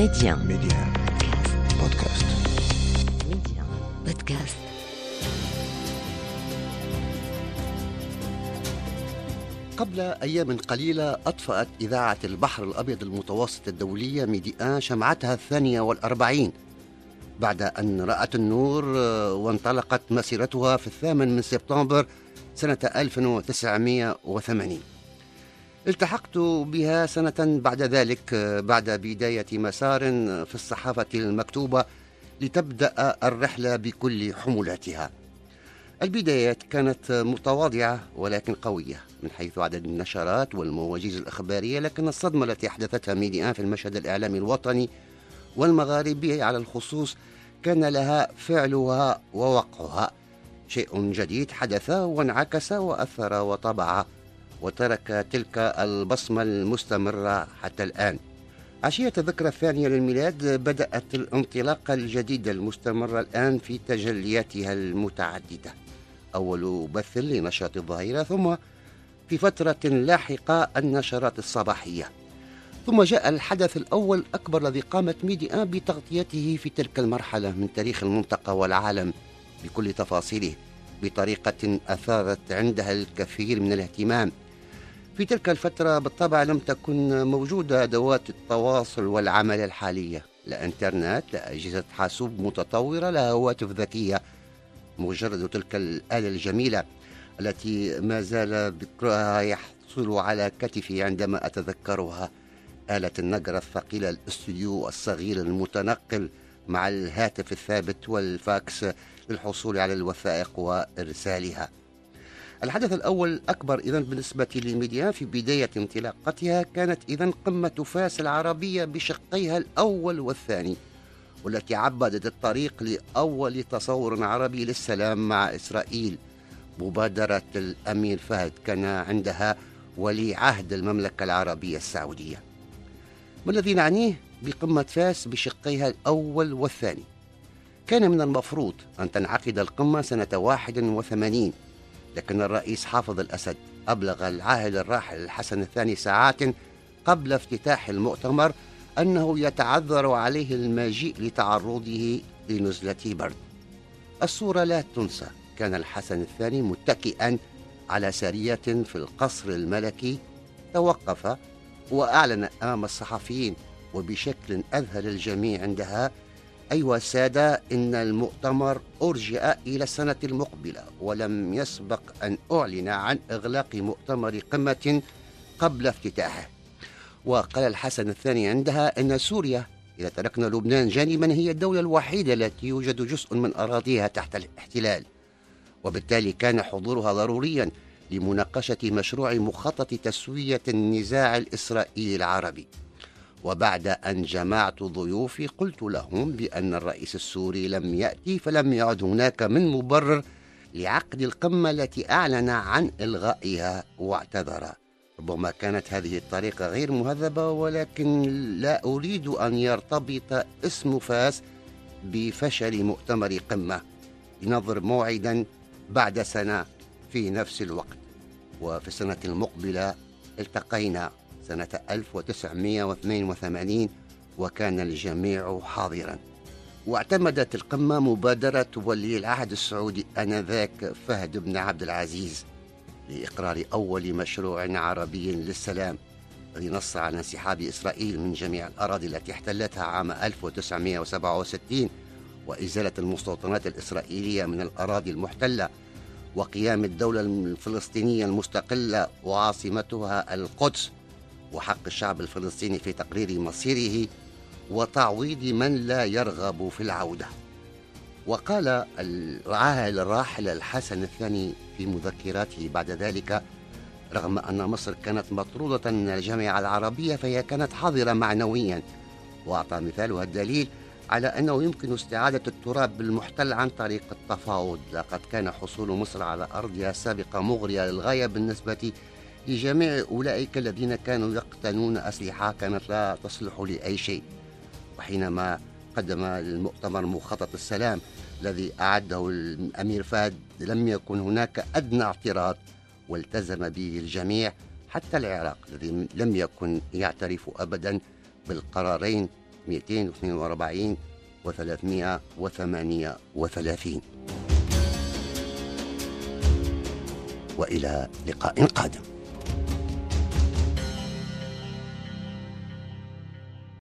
Média. Média. Podcast. Média. Podcast. قبل أيام قليلة أطفأت إذاعة البحر الأبيض المتوسط الدولية ميديان شمعتها الثانية والأربعين بعد أن رأت النور آه، وانطلقت مسيرتها في الثامن من سبتمبر سنة 1980 التحقت بها سنة بعد ذلك بعد بداية مسار في الصحافة المكتوبة لتبدأ الرحلة بكل حمولاتها. البدايات كانت متواضعة ولكن قوية من حيث عدد النشرات والمواجيز الإخبارية لكن الصدمة التي أحدثتها ميديان في المشهد الإعلامي الوطني والمغاربي على الخصوص كان لها فعلها ووقعها. شيء جديد حدث وانعكس وأثر وطبع وترك تلك البصمة المستمرة حتى الآن. عشية الذكرى الثانية للميلاد بدأت الانطلاقة الجديدة المستمرة الآن في تجلياتها المتعددة. أول بث لنشاط الظهيرة ثم في فترة لاحقة النشرات الصباحية. ثم جاء الحدث الأول الأكبر الذي قامت ميديا بتغطيته في تلك المرحلة من تاريخ المنطقة والعالم بكل تفاصيله بطريقة أثارت عندها الكثير من الاهتمام. في تلك الفترة بالطبع لم تكن موجودة أدوات التواصل والعمل الحالية. لا إنترنت لا أجهزة حاسوب متطورة لا هواتف ذكية مجرد تلك الآلة الجميلة التي ما زال ذكرها يحصل على كتفي عندما أتذكرها. آلة النقرة الثقيلة الأستوديو الصغير المتنقل مع الهاتف الثابت والفاكس للحصول على الوثائق وإرسالها. الحدث الأول أكبر إذا بالنسبة لميدي1 في بداية انطلاقتها كانت إذا قمة فاس العربية بشقيها الأول والثاني والتي عبدت الطريق لأول تصور عربي للسلام مع إسرائيل. مبادرة الأمير فهد كان عندها ولي عهد المملكة العربية السعودية. ما الذي نعنيه بقمة فاس بشقيها الأول والثاني؟ كان من المفروض أن تنعقد القمة سنة 81 لكن الرئيس حافظ الأسد أبلغ العاهل الراحل الحسن الثاني ساعات قبل افتتاح المؤتمر أنه يتعذر عليه المجيء لتعرضه لنزلة برد. الصورة لا تنسى كان الحسن الثاني متكئا على سرية في القصر الملكي توقف وأعلن أمام الصحفيين وبشكل أذهل الجميع عندها أيها السادة إن المؤتمر أرجئ إلى السنة المقبلة ولم يسبق أن أعلن عن إغلاق مؤتمر قمة قبل افتتاحه. وقال الحسن الثاني عندها أن سوريا إذا تركنا لبنان جانبا هي الدولة الوحيدة التي يوجد جزء من أراضيها تحت الاحتلال. وبالتالي كان حضورها ضروريا لمناقشة مشروع مخطط تسوية النزاع الإسرائيلي العربي. وبعد أن جمعت ضيوفي قلت لهم بأن الرئيس السوري لم يأتي فلم يعد هناك من مبرر لعقد القمة التي أعلن عن إلغائها واعتذر. ربما كانت هذه الطريقة غير مهذبة ولكن لا أريد أن يرتبط اسم فاس بفشل مؤتمر قمة. لنظر موعدا بعد سنة في نفس الوقت. وفي السنة المقبلة التقينا. سنة 1982 وكان الجميع حاضرا. واعتمدت القمة مبادرة ولي العهد السعودي آنذاك فهد بن عبد العزيز لإقرار أول مشروع عربي للسلام الذي نص على انسحاب إسرائيل من جميع الأراضي التي احتلتها عام 1967 وإزالة المستوطنات الإسرائيلية من الأراضي المحتلة وقيام الدولة الفلسطينية المستقلة وعاصمتها القدس. وحق الشعب الفلسطيني في تقرير مصيره وتعويض من لا يرغب في العودة. وقال العاهل الراحل الحسن الثاني في مذكراته بعد ذلك رغم أن مصر كانت مطرودة من الجامعة العربية فهي كانت حاضرة معنويا. وأعطى مثالها الدليل على أنه يمكن استعادة التراب المحتل عن طريق التفاوض. لقد كان حصول مصر على أرضها السابقة مغرية للغاية بالنسبة لجميع أولئك الذين كانوا يقتنون أسلحة كانت لا تصلح لأي شيء وحينما قدم المؤتمر مخطط السلام الذي أعده الأمير فهد لم يكن هناك أدنى اعتراض والتزم به الجميع حتى العراق الذي لم يكن يعترف أبدا بالقرارين 242 و 338 وإلى لقاء قادم.